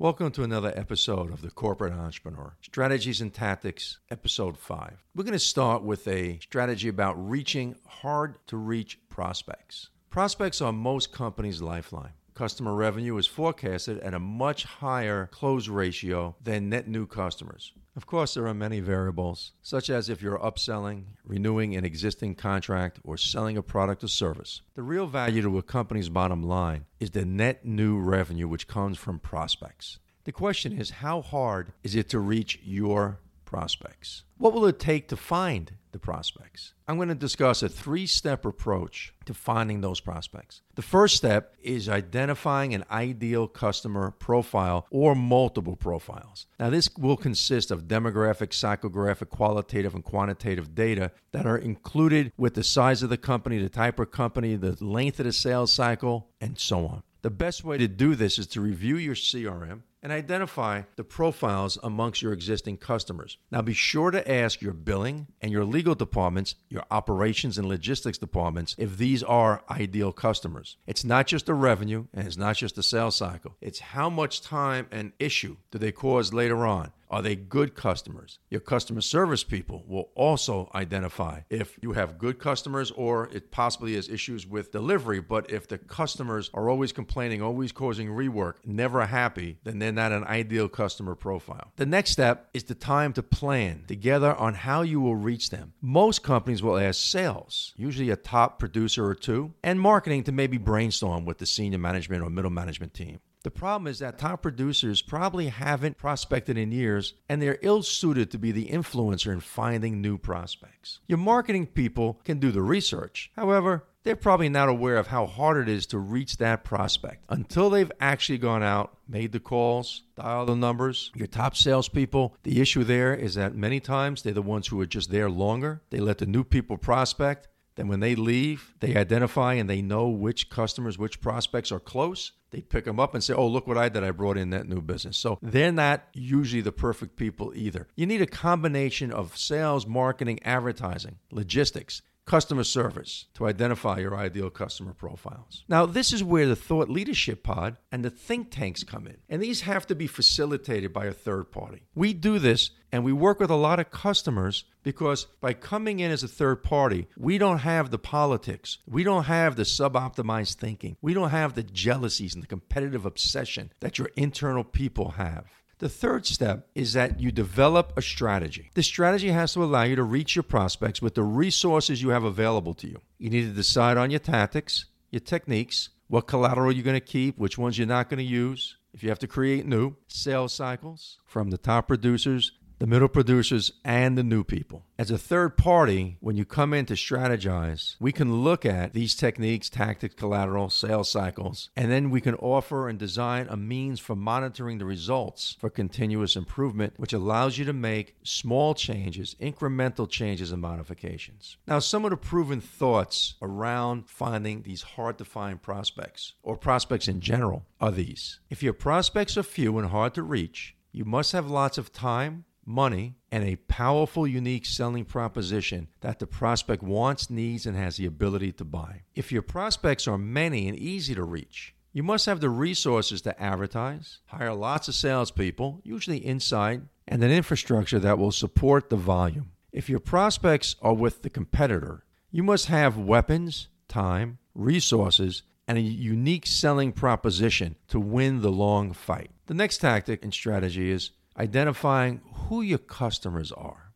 Welcome to another episode of The Corporate Entrepreneur Strategies and Tactics, Episode 5. We're going to start with a strategy about reaching hard to reach prospects. Prospects are most companies' lifeline. Customer revenue is forecasted at a much higher close ratio than net new customers. Of course, there are many variables, such as if you're upselling, renewing an existing contract, or selling a product or service. The real value to a company's bottom line is the net new revenue which comes from prospects. The question is how hard is it to reach your prospects? What will it take to find the prospects? I'm going to discuss a three step approach to finding those prospects. The first step is identifying an ideal customer profile or multiple profiles. Now, this will consist of demographic, psychographic, qualitative, and quantitative data that are included with the size of the company, the type of company, the length of the sales cycle, and so on. The best way to do this is to review your CRM and identify the profiles amongst your existing customers. Now, be sure to ask your billing and your legal departments, your operations and logistics departments, if these are ideal customers. It's not just the revenue and it's not just the sales cycle, it's how much time and issue do they cause later on. Are they good customers? Your customer service people will also identify if you have good customers or it possibly has issues with delivery. But if the customers are always complaining, always causing rework, never happy, then they're not an ideal customer profile. The next step is the time to plan together on how you will reach them. Most companies will ask sales, usually a top producer or two, and marketing to maybe brainstorm with the senior management or middle management team. The problem is that top producers probably haven't prospected in years and they're ill suited to be the influencer in finding new prospects. Your marketing people can do the research. However, they're probably not aware of how hard it is to reach that prospect until they've actually gone out, made the calls, dialed the numbers. Your top salespeople, the issue there is that many times they're the ones who are just there longer. They let the new people prospect. Then when they leave, they identify and they know which customers, which prospects are close they pick them up and say, oh, look what I did. I brought in that new business. So they're not usually the perfect people either. You need a combination of sales, marketing, advertising, logistics customer service to identify your ideal customer profiles. Now, this is where the Thought Leadership Pod and the think tanks come in, and these have to be facilitated by a third party. We do this and we work with a lot of customers because by coming in as a third party, we don't have the politics. We don't have the suboptimized thinking. We don't have the jealousies and the competitive obsession that your internal people have. The third step is that you develop a strategy. The strategy has to allow you to reach your prospects with the resources you have available to you. You need to decide on your tactics, your techniques, what collateral you're going to keep, which ones you're not going to use. If you have to create new sales cycles from the top producers the middle producers, and the new people. As a third party, when you come in to strategize, we can look at these techniques, tactics, collateral, sales cycles, and then we can offer and design a means for monitoring the results for continuous improvement, which allows you to make small changes, incremental changes and modifications. Now, some of the proven thoughts around finding these hard to find prospects or prospects in general are these. If your prospects are few and hard to reach, you must have lots of time money, and a powerful, unique selling proposition that the prospect wants, needs, and has the ability to buy. If your prospects are many and easy to reach, you must have the resources to advertise, hire lots of salespeople, usually inside, and an infrastructure that will support the volume. If your prospects are with the competitor, you must have weapons, time, resources, and a unique selling proposition to win the long fight. The next tactic and strategy is identifying who your customers are.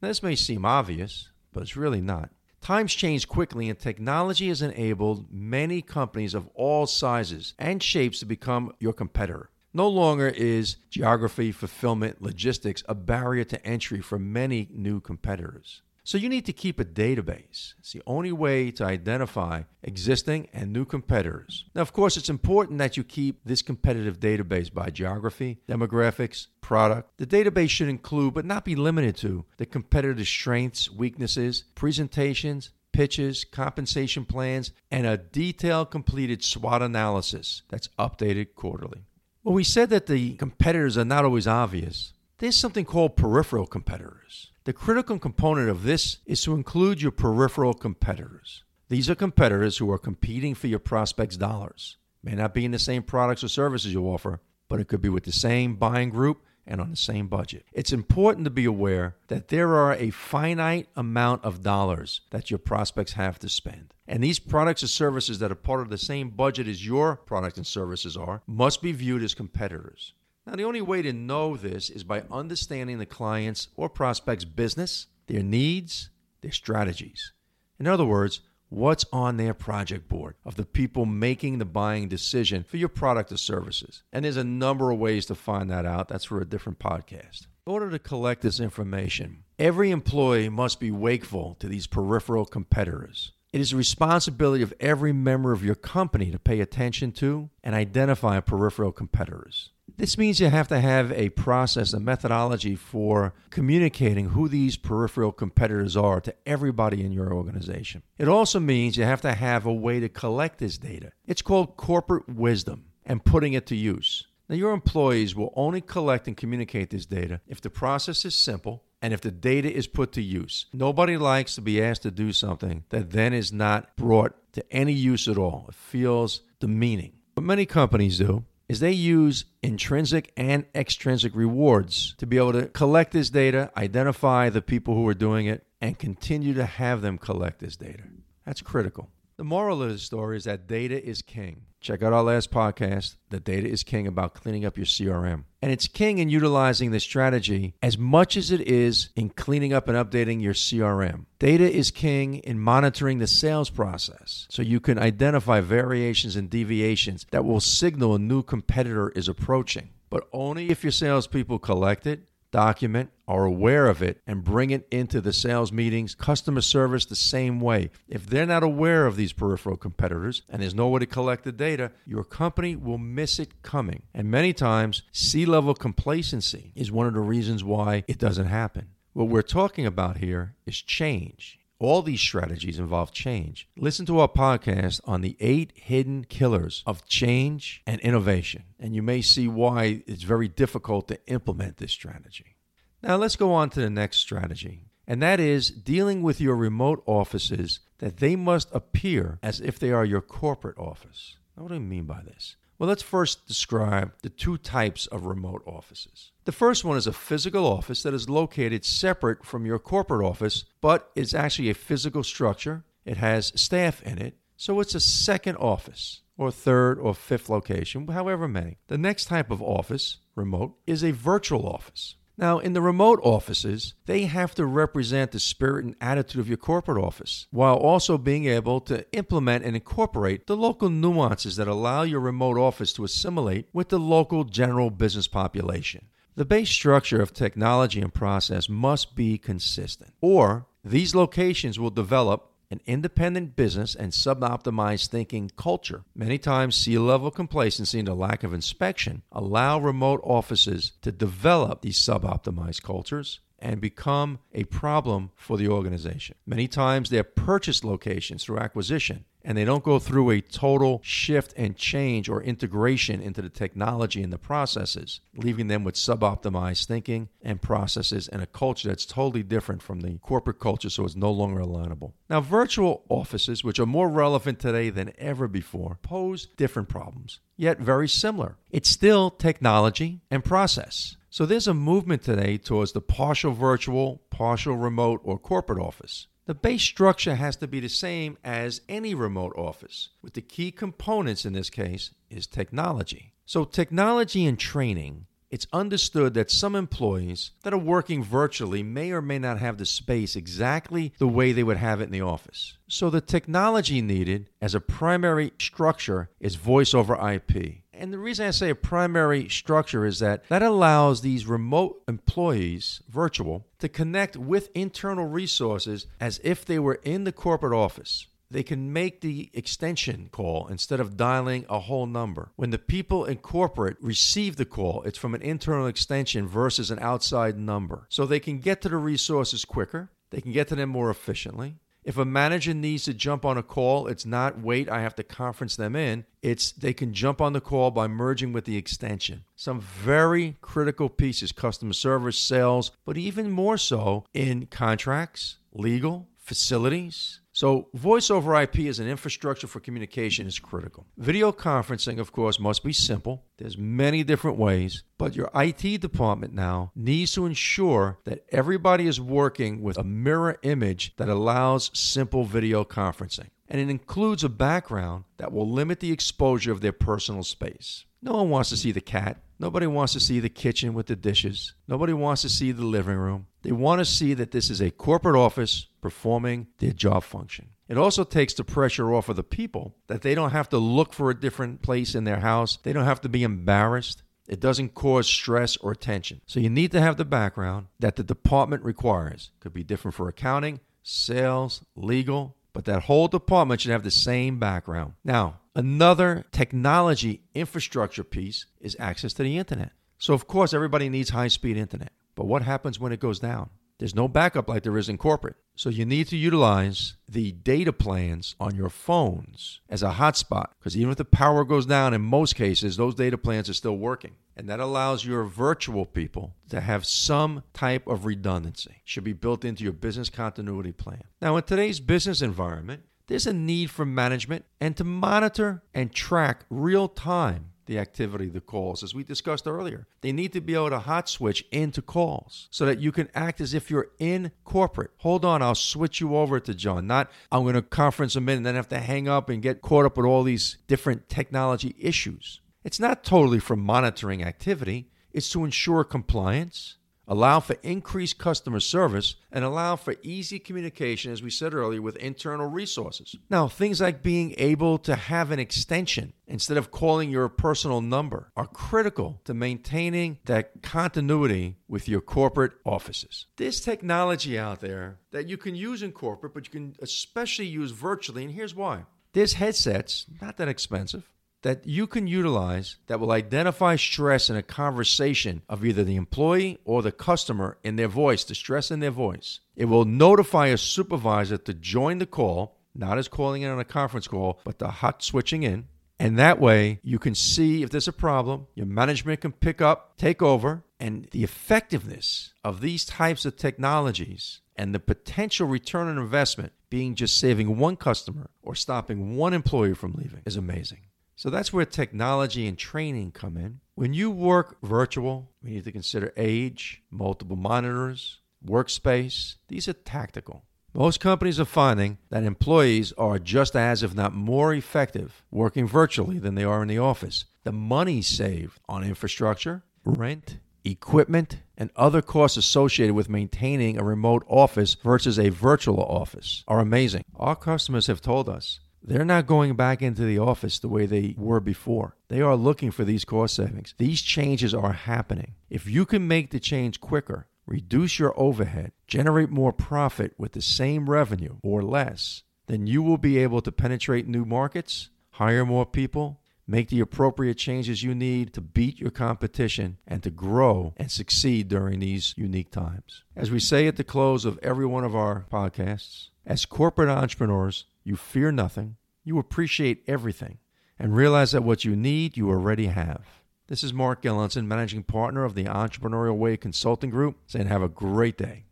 Now, this may seem obvious, but it's really not. Times change quickly, and technology has enabled many companies of all sizes and shapes to become your competitor. No longer is geography, fulfillment, logistics a barrier to entry for many new competitors. So you need to keep a database. It's the only way to identify existing and new competitors. Now, of course, it's important that you keep this competitive database by geography, demographics, product. The database should include, but not be limited to, the competitor's strengths, weaknesses, presentations, pitches, compensation plans, and a detailed completed SWOT analysis that's updated quarterly. Well, we said that the competitors are not always obvious. There's something called peripheral competitors. The critical component of this is to include your peripheral competitors. These are competitors who are competing for your prospects' dollars. May not be in the same products or services you offer, but it could be with the same buying group and on the same budget. It's important to be aware that there are a finite amount of dollars that your prospects have to spend. And these products or services that are part of the same budget as your products and services are must be viewed as competitors. Now, the only way to know this is by understanding the client's or prospect's business, their needs, their strategies. In other words, what's on their project board of the people making the buying decision for your product or services. And there's a number of ways to find that out. That's for a different podcast. In order to collect this information, every employee must be wakeful to these peripheral competitors. It is the responsibility of every member of your company to pay attention to and identify peripheral competitors. This means you have to have a process, a methodology for communicating who these peripheral competitors are to everybody in your organization. It also means you have to have a way to collect this data. It's called corporate wisdom and putting it to use. Now, your employees will only collect and communicate this data if the process is simple and if the data is put to use. Nobody likes to be asked to do something that then is not brought to any use at all. It feels demeaning. What many companies do is they use intrinsic and extrinsic rewards to be able to collect this data, identify the people who are doing it, and continue to have them collect this data. That's critical. The moral of the story is that data is king. Check out our last podcast, The Data is King, about cleaning up your CRM. And it's king in utilizing this strategy as much as it is in cleaning up and updating your CRM. Data is king in monitoring the sales process so you can identify variations and deviations that will signal a new competitor is approaching. But only if your salespeople collect it document, are aware of it, and bring it into the sales meetings, customer service the same way. If they're not aware of these peripheral competitors and there's no way to collect the data, your company will miss it coming. And many times, C level complacency is one of the reasons why it doesn't happen. What we're talking about here is change. All these strategies involve change. Listen to our podcast on the eight hidden killers of change and innovation, and you may see why it's very difficult to implement this strategy. Now, let's go on to the next strategy, and that is dealing with your remote offices that they must appear as if they are your corporate office. Now, what do I mean by this? Well, let's first describe the two types of remote offices. The first one is a physical office that is located separate from your corporate office, but is actually a physical structure. It has staff in it, so it's a second office, or third or fifth location, however many. The next type of office, remote, is a virtual office. Now, in the remote offices, they have to represent the spirit and attitude of your corporate office while also being able to implement and incorporate the local nuances that allow your remote office to assimilate with the local general business population. The base structure of technology and process must be consistent, or these locations will develop an independent business and suboptimized thinking culture. Many times, C level complacency and a lack of inspection allow remote offices to develop these suboptimized cultures and become a problem for the organization. Many times, they're purchased locations through acquisition and they don't go through a total shift and change or integration into the technology and the processes, leaving them with suboptimized thinking and processes and a culture that's totally different from the corporate culture, so it's no longer alignable. Now, virtual offices, which are more relevant today than ever before, pose different problems, yet very similar. It's still technology and process. So there's a movement today towards the partial virtual, partial remote, or corporate office. The base structure has to be the same as any remote office, with the key components in this case is technology. So, technology and training, it's understood that some employees that are working virtually may or may not have the space exactly the way they would have it in the office. So, the technology needed as a primary structure is voice over IP. And the reason I say a primary structure is that that allows these remote employees, virtual, to connect with internal resources as if they were in the corporate office. They can make the extension call instead of dialing a whole number. When the people in corporate receive the call, it's from an internal extension versus an outside number. So they can get to the resources quicker, they can get to them more efficiently, if a manager needs to jump on a call, it's not wait, I have to conference them in. It's they can jump on the call by merging with the extension. Some very critical pieces customer service, sales, but even more so in contracts, legal, facilities, So, voice over IP as an infrastructure for communication is critical. Video conferencing, of course, must be simple. There's many different ways, but your IT department now needs to ensure that everybody is working with a mirror image that allows simple video conferencing. And it includes a background that will limit the exposure of their personal space. No one wants to see the cat. Nobody wants to see the kitchen with the dishes. Nobody wants to see the living room. They want to see that this is a corporate office performing their job function. It also takes the pressure off of the people that they don't have to look for a different place in their house. They don't have to be embarrassed. It doesn't cause stress or tension. So you need to have the background that the department requires. Could be different for accounting, sales, legal, but that whole department should have the same background. Now, another technology infrastructure piece is access to the internet. So, of course, everybody needs high speed internet. But what happens when it goes down? There's no backup like there is in corporate. So you need to utilize the data plans on your phones as a hotspot because even if the power goes down, in most cases, those data plans are still working. And that allows your virtual people to have some type of redundancy. Should be built into your business continuity plan. Now, in today's business environment, there's a need for management and to monitor and track real time the activity the calls, as we discussed earlier. They need to be able to hot switch into calls so that you can act as if you're in corporate. Hold on, I'll switch you over to John. Not I'm going to conference him in and then have to hang up and get caught up with all these different technology issues. It's not totally for monitoring activity, it's to ensure compliance allow for increased customer service, and allow for easy communication, as we said earlier, with internal resources. Now, things like being able to have an extension instead of calling your personal number are critical to maintaining that continuity with your corporate offices. There's technology out there that you can use in corporate, but you can especially use virtually, and here's why. There's headsets, not that expensive that you can utilize that will identify stress in a conversation of either the employee or the customer in their voice, the stress in their voice. It will notify a supervisor to join the call, not as calling in on a conference call, but the hot switching in. And that way, you can see if there's a problem, your management can pick up, take over, and the effectiveness of these types of technologies and the potential return on investment being just saving one customer or stopping one employee from leaving is amazing. So that's where technology and training come in. When you work virtual, we need to consider age, multiple monitors, workspace. These are tactical. Most companies are finding that employees are just as, if not more effective, working virtually than they are in the office. The money saved on infrastructure, rent, equipment, and other costs associated with maintaining a remote office versus a virtual office are amazing. Our customers have told us they're not going back into the office the way they were before. They are looking for these cost savings. These changes are happening. If you can make the change quicker, reduce your overhead, generate more profit with the same revenue or less, then you will be able to penetrate new markets, hire more people, make the appropriate changes you need to beat your competition and to grow and succeed during these unique times. As we say at the close of every one of our podcasts, as corporate entrepreneurs, you fear nothing, you appreciate everything, and realize that what you need, you already have. This is Mark Gillenson, managing partner of the Entrepreneurial Way Consulting Group, saying have a great day.